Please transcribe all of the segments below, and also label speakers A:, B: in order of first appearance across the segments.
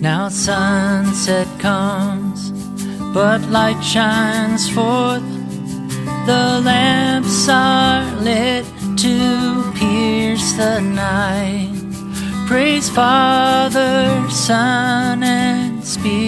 A: Now sunset comes, but light shines forth. The lamps are lit to pierce the night. Praise Father, Son, and Spirit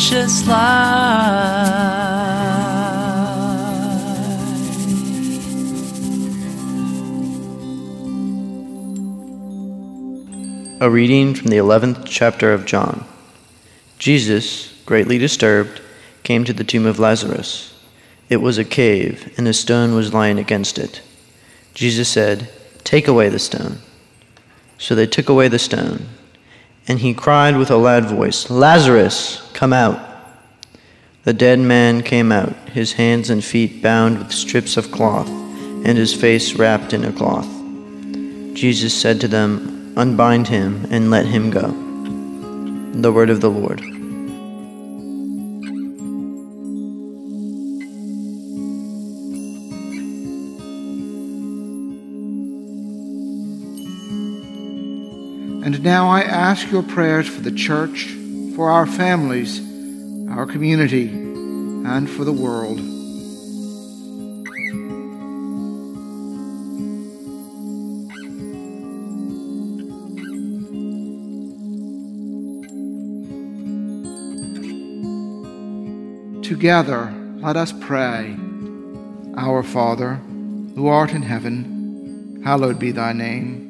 A: Gracious light.
B: A reading from the 11th chapter of John. Jesus, greatly disturbed, came to the tomb of Lazarus. It was a cave, and a stone was lying against it. Jesus said, Take away the stone. So they took away the stone. And he cried with a loud voice, Lazarus, come out. The dead man came out, his hands and feet bound with strips of cloth, and his face wrapped in a cloth. Jesus said to them, Unbind him and let him go. The word of the Lord.
C: And now I ask your prayers for the church, for our families, our community, and for the world. Together, let us pray. Our Father, who art in heaven, hallowed be thy name.